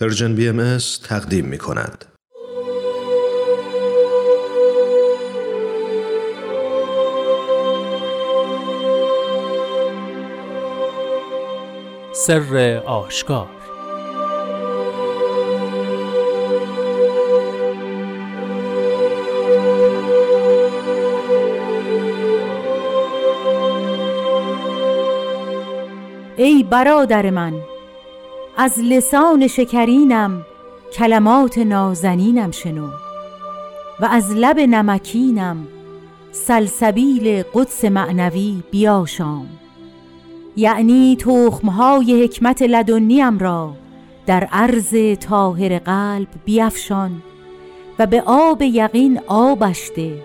پرژن بی ام تقدیم می کند. سر آشکار ای برادر من از لسان شکرینم کلمات نازنینم شنو. و از لب نمکینم سلسبیل قدس معنوی بیاشام. یعنی تخمهای حکمت لدنیم را در عرض طاهر قلب بیفشان و به آب یقین آبش ده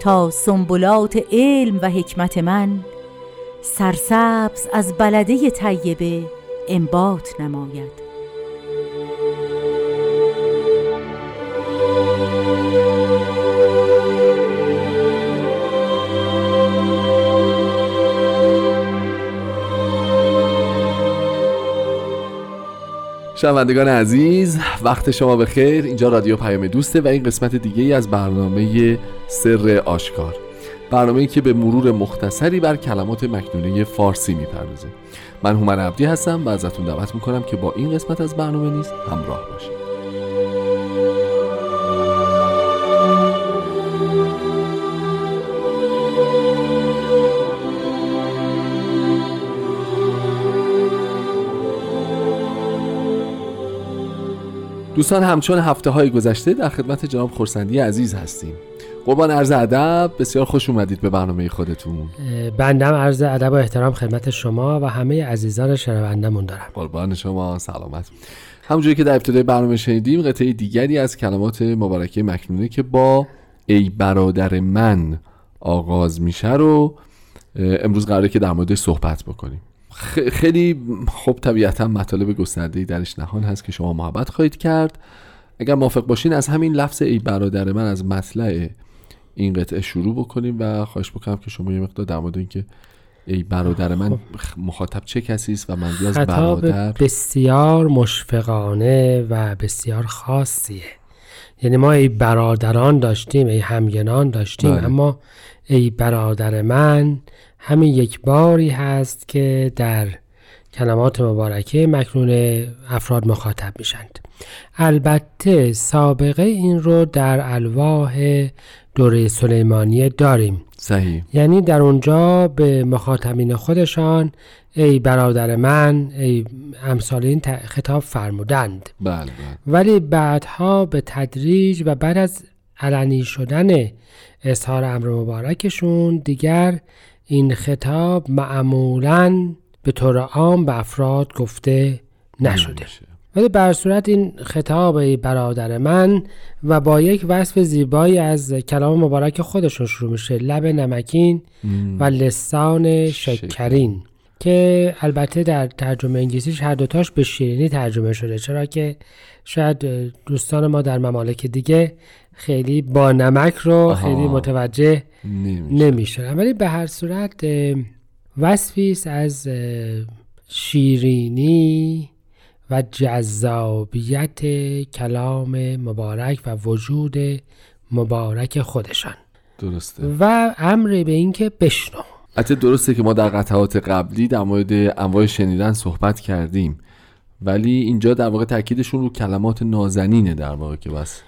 تا سنبلات علم و حکمت من سرسبز از بلده طیبه انبات نماید. شنوندگان عزیز وقت شما به خیر اینجا رادیو پیام دوسته و این قسمت دیگه ای از برنامه سر آشکار. برنامه که به مرور مختصری بر کلمات مکنونه فارسی می‌پردازه. من هومن عبدی هستم و ازتون دعوت می‌کنم که با این قسمت از برنامه نیز همراه باشید. دوستان همچون هفته های گذشته در خدمت جناب خورسندی عزیز هستیم. قربان عرض ادب بسیار خوش اومدید به برنامه خودتون. بندم عرض ادب و احترام خدمت شما و همه عزیزان شنوندمون دارم. قربان شما سلامت. همونجوری که در ابتدای برنامه شنیدیم قطعه دیگری از کلمات مبارکه مکنونه که با ای برادر من آغاز میشه رو امروز قراره که در مورد صحبت بکنیم. خیلی خب طبیعتا مطالب گسترده‌ای درش نهان هست که شما محبت خواهید کرد. اگر موافق باشین از همین لفظ ای برادر من از مطلع این قطعه شروع بکنیم و خواهش بکنم که شما یه مقدار در مورد اینکه ای برادر من خب. مخاطب چه کسی است و من از برادر بسیار مشفقانه و بسیار خاصیه یعنی ما ای برادران داشتیم ای همگنان داشتیم بله. اما ای برادر من همین یک باری هست که در کلمات مبارکه مکنون افراد مخاطب میشند. البته سابقه این رو در الواح دوره سلیمانیه داریم. صحیح. یعنی در اونجا به مخاطبین خودشان ای برادر من ای امثال این خطاب فرمودند. بله بله. ولی بعدها به تدریج و بعد از علنی شدن اظهار امر مبارکشون دیگر این خطاب معمولا به طور عام به افراد گفته نشده. ولی بر صورت این خطاب برادر من و با یک وصف زیبایی از کلام مبارک خودشون شروع میشه. لب نمکین و لسان شکرین. که البته در ترجمه انگلیسیش هر دوتاش به شیرینی ترجمه شده چرا که شاید دوستان ما در ممالک دیگه خیلی با نمک رو خیلی متوجه نمیشه. ولی به هر صورت وصفی از شیرینی و جذابیت کلام مبارک و وجود مبارک خودشان. درسته. و امر به اینکه بشنو. حتی درسته که ما در قطعات قبلی در مورد انواع شنیدن صحبت کردیم. ولی اینجا در واقع تاکیدشون رو کلمات نازنینه در واقع که بس.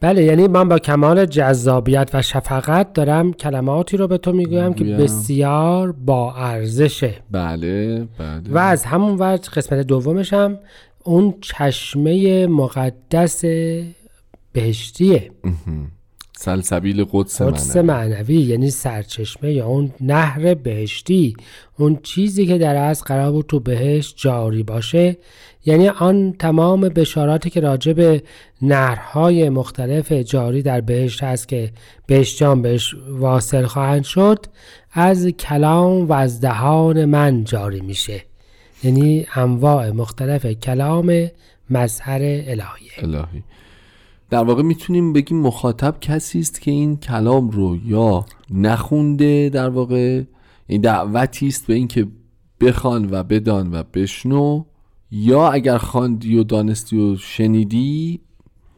بله یعنی من با کمال جذابیت و شفقت دارم کلماتی رو به تو می‌گویم که بسیار با ارزشه. بله بله. و از همون وجه قسمت دومشم اون چشمه مقدس بهشتیه. سلسبیل قدس, قدس معنوی. یعنی سرچشمه یا اون نهر بهشتی اون چیزی که در از قرار بود تو بهشت جاری باشه. یعنی آن تمام بشاراتی که راجع به نهرهای مختلف جاری در بهشت هست که بهشتیان بهش واصل خواهند شد از کلام و از دهان من جاری میشه. یعنی انواع مختلف کلام مظهر الهی. الهی. در واقع می‌تونیم بگیم مخاطب کسی است که این کلام رو یا نخونده در واقع این دعوتی است به اینکه بخوان و بدان و بشنو یا اگر خواندی و دانستی و شنیدی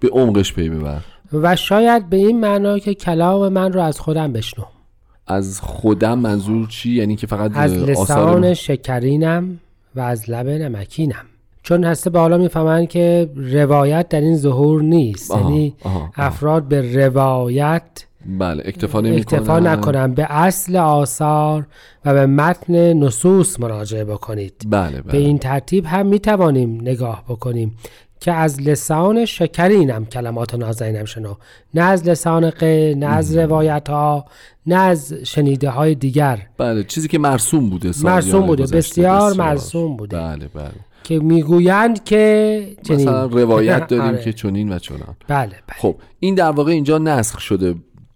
به عمقش پی ببر. و شاید به این معنا که کلام من رو از خودم بشنو. از خودم منظور چی؟ یعنی که فقط از آثار لسان شکرینم و از لب نمکینم. چون هسته به حالا می‌فهمن که روایت در این ظهور نیست. یعنی. افراد به روایت بله اکتفا نمی‌کنن اکتفا نکنن. به اصل آثار و به متن نصوص مراجعه بکنید. بله به بله این ترتیب هم می توانیم نگاه بکنیم که از لسان شکرینم کلمات نازنینم شنو. نه از لسان ق نه از روایت ها نه از شنیده های دیگر. بله چیزی که مرسوم بوده مرسوم بوده گذشته. بسیار. مرسوم بوده. بله بله. که می‌گویند که چنین. مثلا روایت داریم آره. که چنین و چنان. بله بله. خب این در واقع اینجا نسخ شده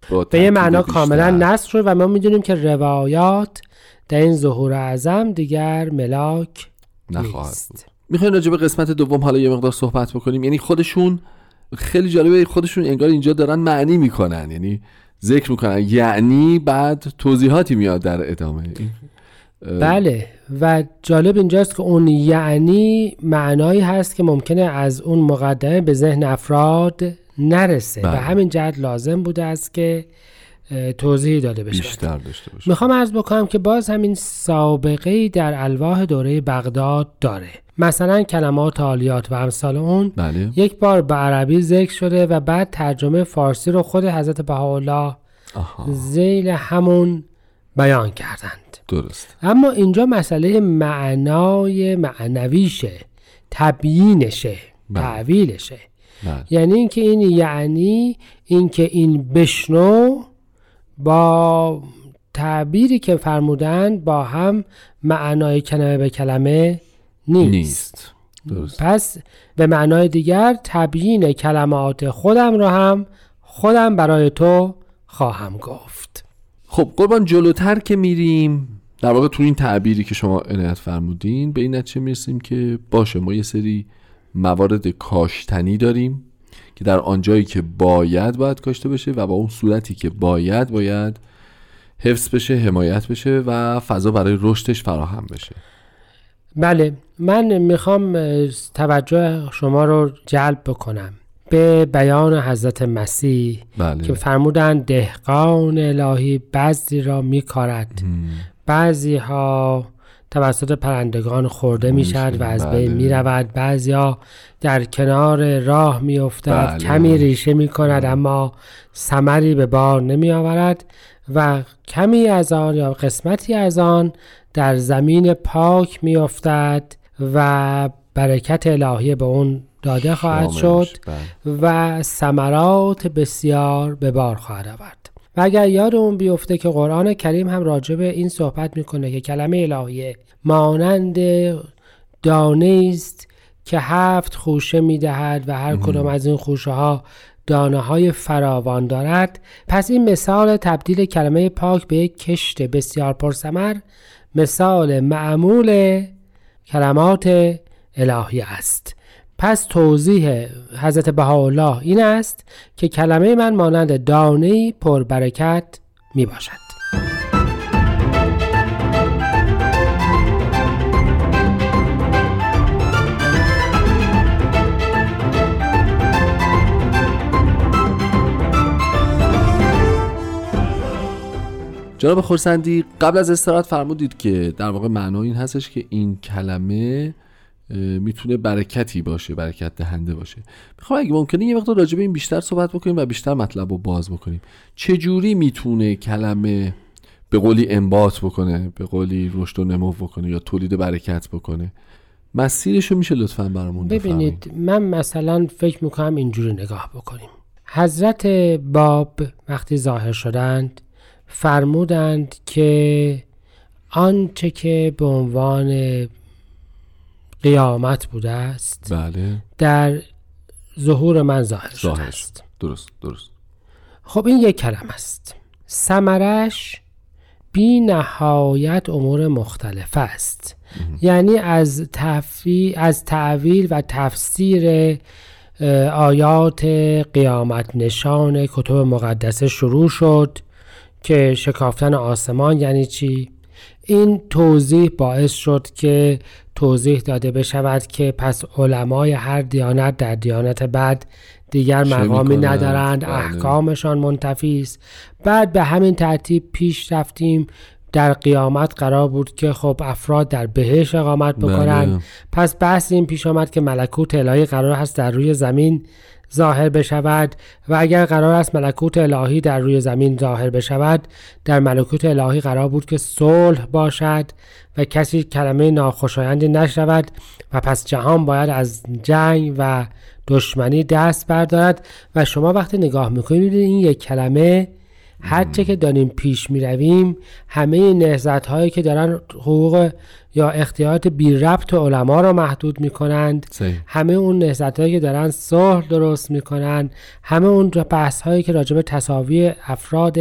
با به یه معنا. کاملا نسخ شد و ما می‌دونیم که روایات در این ظهور اعظم دیگر ملاک نخواهد نیست. بود. می‌خواین راجع به قسمت دوم حالا یه مقدار صحبت بکنیم. یعنی خودشون خیلی جالبه خودشون انگار اینجا دارن معنی می‌کنن. یعنی ذکر می‌کنن. یعنی بعد توضیحاتی میاد در ادامه. بله. و جالب اینجاست که اون یعنی معنایی هست که ممکنه از اون مقدمه به ذهن افراد نرسه. بله. و همین جهت لازم بوده است که اه، توضیحی داده بشه. بیشتر داشته باشه می‌خوام عرض بکنم که باز همین سابقه در الواح دوره بغداد داره. مثلا کلمات عالیات و امثال اون بله. یک بار به عربی ذکر شده و بعد ترجمه فارسی رو خود حضرت بهاءالله زیل همون بیان کردند. درست. اما اینجا مسئله معنای معنویشه تبیینشه بله. تعویلشه بله. یعنی اینکه این یعنی اینکه این بشنو با تعبیری که فرمودند با هم معنای کلمه به کلمه نیست, نیست. درست. پس به معنای دیگر تبیین کلمات خودم را هم خودم برای تو خواهم گفت. خب قربان جلوتر که میریم در واقع تو این تعبیری که شما عنایت فرمودین به این نتیجه می‌رسیم که باشه ما یه سری موارد کاشتنی داریم که در آنجایی که باید باید کاشته بشه و با اون صورتی که باید باید حفظ بشه حمایت بشه و فضا برای رشدش فراهم بشه. بله من می‌خوام توجه شما رو جلب بکنم. به بیان حضرت مسیح بله. که فرمودند دهقان الهی بعضی را میکارد. بعضی ها توسط پرندگان خورده می‌شد و از بله. بین می‌رود. بعضی ها در کنار راه میافتد بله. کمی ریشه می‌کند اما ثمری به بار نمی آورد و کمی از آن یا قسمتی از آن در زمین پاک میافتد و برکت الهی به اون داده خواهد شد بله. و ثمرات بسیار به بار خواهد آورد. و اگر یادمون بیفته که قرآن کریم هم راجع به این صحبت می‌کنه که کلمه الهیه مانند دانه است که هفت خوشه می‌دهد و هر کدام از این خوشه ها دانه های فراوان دارد. پس این مثال تبدیل کلمه پاک به یک کشت بسیار پرثمر مثال معمول کلمات الهی است. پس توضیح حضرت بهاءالله این است که کلمه من مانند دانه پربرکت می باشد جناب خورسندی قبل از استراحت فرمودید که در واقع معنا این هستش که این کلمه می‌تونه برکتی باشه برکت دهنده باشه. می‌خوام اگه ممکنه یه مقدار راجع به این بیشتر صحبت بکنیم و بیشتر مطلب رو باز بکنیم. چجوری می‌تونه کلمه به قولی انبات بکنه به قولی رشد و نمو بکنه یا تولید برکت بکنه؟ مسیرش رو میشه لطفا برامون؟ ببینید من مثلا فکر می‌کنم اینجوری نگاه بکنیم. حضرت باب وقتی ظاهر شدند فرمودند که آنچه که به عنوان قیامت بوده است. بله. در ظهور من ظاهر شده است. درست درست. خب این یک کلم است. سمرش بی نهایت امور مختلف است. یعنی از تفی... از تعویل و تفسیر آیات قیامت نشان کتب مقدسه شروع شد که شکافتن آسمان یعنی چی؟ این توضیح باعث شد که توضیح داده بشود که پس علمای هر دیانت در دیانت بعد دیگر مقامی؟ ندارند بله. احکامشان منتفی است بعد به همین ترتیب پیش رفتیم در قیامت قرار بود که خب افراد در بهش اقامت بکنند بله. پس بحث این پیش آمد که ملکوت الهی قرار هست در روی زمین ظاهر بشود و اگر قرار است ملکوت الهی در روی زمین ظاهر بشود در ملکوت الهی قرار بود که صلح باشد و کسی کلمه ناخوشایندی نشود و پس جهان باید از جنگ و دشمنی دست بردارد. و شما وقتی نگاه می‌کنید این یک کلمه هرچه که داریم پیش می رویم همه نهزت هایی که دارن حقوق یا اختیارات بی ربط علما رو محدود می کنند صحیح. همه اون نهزت هایی که دارن صلح درست می کنند همه اون بحث هایی که راجب تصاوی افراد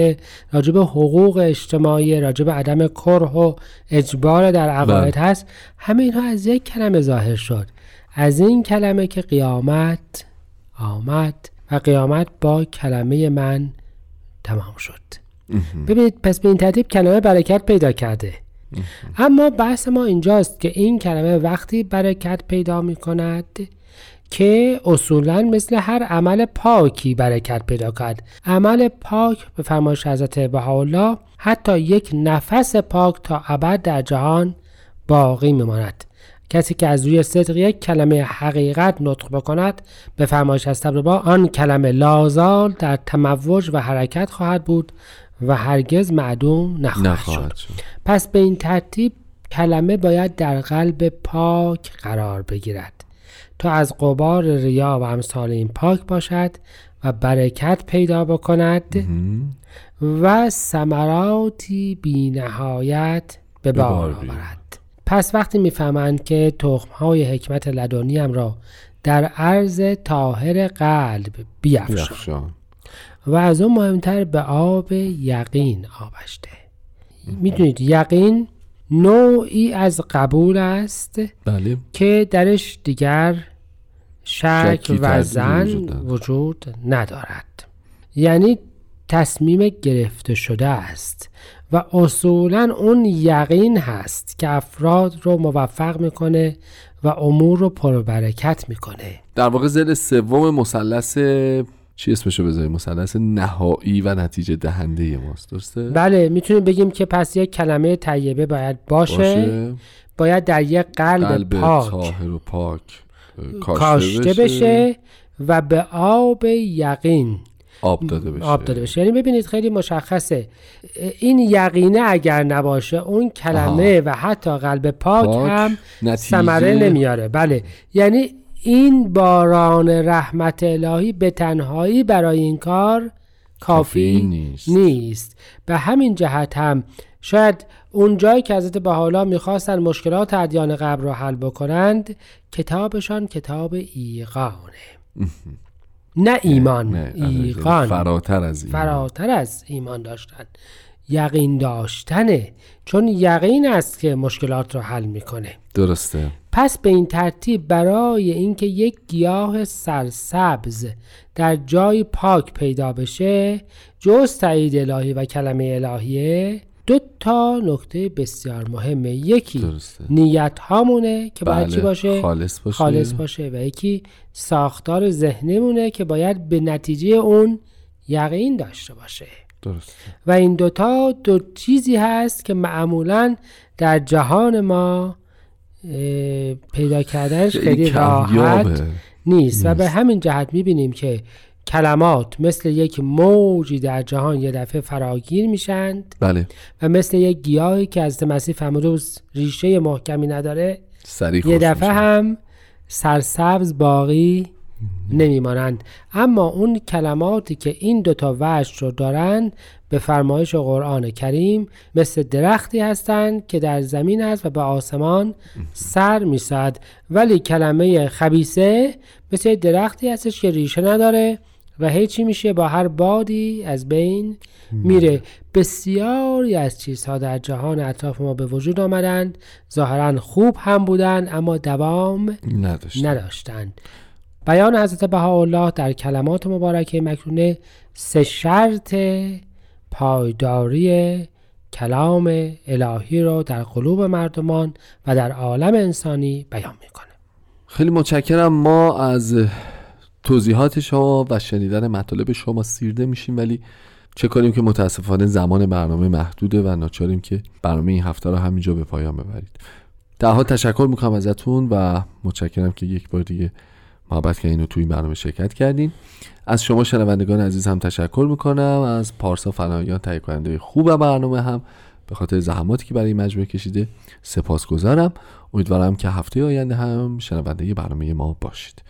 راجب حقوق اجتماعی راجب عدم کره و اجبار در عقاید هست. همه اینها از یک کلمه ظاهر شد. از این کلمه که قیامت آمد و قیامت با کلمه من تمام شد. ببینید پس به این ترتیب کلمه برکت پیدا کرده. اما بحث ما اینجاست که این کلمه وقتی برکت پیدا می کند که اصولا مثل هر عمل پاکی برکت پیدا کرد. عمل پاک به فرمایش حضرت بهاءالله حتی یک نفس پاک تا ابد در جهان باقی میماند. کسی که از روی صدق یک کلمه حقیقت نطق بکند به فرمایش از تبربا آن کلمه لازال در تموج و حرکت خواهد بود و هرگز معدوم نخواهد, شد. نخواهد شد. پس به این ترتیب کلمه باید در قلب پاک قرار بگیرد تا از قبار ریا و امثال این پاک باشد و برکت پیدا بکند و ثمراتی بی نهایت به بار. آورد. پس وقتی می‌فهمند که تخمهای حکمت لدنی هم را در عرض طاهر قلب بیفشان و از اون مهمتر به آب یقین آبشته. می‌دونید یقین نوعی از قبول است بله. که درش دیگر شک و زن. وجود ندارد. یعنی تصمیم گرفته شده است و اصولا اون یقین هست که افراد رو موفق می‌کنه و امور رو پربرکت می‌کنه. در واقع زل سوم مثلث چی اسمشو بذاریم؟ مثلث نهایی و نتیجه دهنده ماست درسته؟ بله می‌تونیم بگیم که پس یک کلمه طیبه باید باشه, باشه. باید در یک قلب, قلب پاک. طاهر و پاک کاشته بشه. و به آب یقین آب داده بشه. آب داده بشه. یعنی ببینید خیلی مشخصه. این یقینه اگر نباشه اون کلمه و حتی قلب پاک, پاک، هم ثمره نمیاره. بله. یعنی این باران رحمت الهی به تنهایی برای این کار کافی نیست. نیست. به همین جهت هم شاید اون جایی که حضرت بحالا می‌خواستن مشکلات ادیان قبل رو حل بکنند کتابشان کتاب ایقانه. نه ایمان نه، ایقان. فراتر از این فراتر از ایمان داشتن. یقین داشتنه. چون یقین است که مشکلات رو حل می‌کنه. درسته. پس به این ترتیب برای اینکه یک گیاه سرسبز در جای پاک پیدا بشه جز تایید الهی و کلمه الهیه دو تا نکته بسیار مهمه یکی درسته. نیت هامونه که باید چی بله، باشه خالص باشه. خالص باشه و یکی ساختار ذهنمونه که باید به نتیجه اون یقین داشته باشه درسته و این دوتا دو چیزی هست که معمولا در جهان ما پیدا کردنش خیلی راحت. نیست و به همین جهت می‌بینیم که کلمات مثل یک موجی در جهان یه دفعه فراگیر میشند بله. و مثل یک گیاهی که از مسیح فرموده بود ریشه محکمی نداره یه دفعه میشه. هم سرسبز باقی نمیمانند. اما اون کلماتی که این دوتا وجه رو دارند به فرمایش قرآن کریم مثل درختی هستند که در زمین است و به آسمان سر میسد ولی کلمه خبیسه مثل درختی هستش که ریشه نداره. و هیچی میشه؟ با هر بادی از بین میره. بسیاری از چیزها در جهان اطراف ما به وجود آمدند. ظاهرا خوب هم بودند اما دوام نداشتند بیان حضرت بهاءالله در کلمات مبارکه مکنونه سه شرط پایداری کلام الهی رو در قلوب مردمان و در عالم انسانی بیان می‌کنه. خیلی متشکرم. ما از توضیحات شما و شنیدن مطالب شما سیرده میشیم ولی چه کنیم که متاسفانه زمان برنامه محدوده و ناچاریم که برنامه این هفته رو همینجا به پایان ببرید. دهها تشکر می‌کنم ازتون و متشکرم که یک بار دیگه محبت کردین و توی این برنامه شرکت کردین. از شما شنوندگان عزیز هم تشکر می‌کنم. از پارسا فنایان تهیه کننده خوب برنامه هم به خاطر زحماتی که برای مجموعه کشیده سپاسگزارم. امیدوارم که هفته آینده هم شنونده برنامه ما باشید.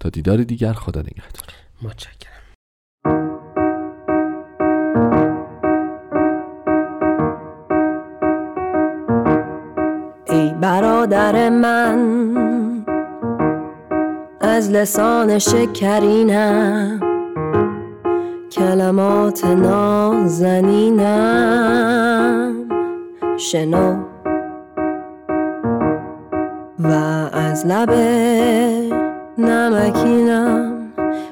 تا دیدار دیگر خدا نگهدار. متشکرم. ای برادر من از لسان شکرینم کلمات نازنینم شنو و از لب نمکینم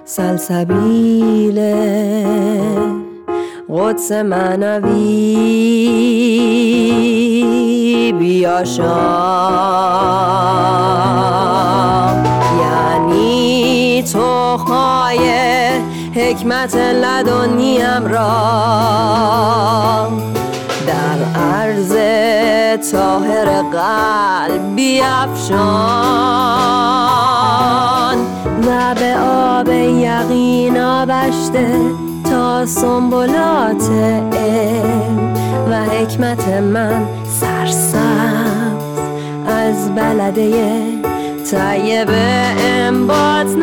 سلسبیل قدس معنوی. بیاشام یعنی تخمای حکمت لدنیم را در عرض طاهر قلب به آب یقین آبشته تا سنبولات علم و حکمت من سرسبز از بلده طیب انبات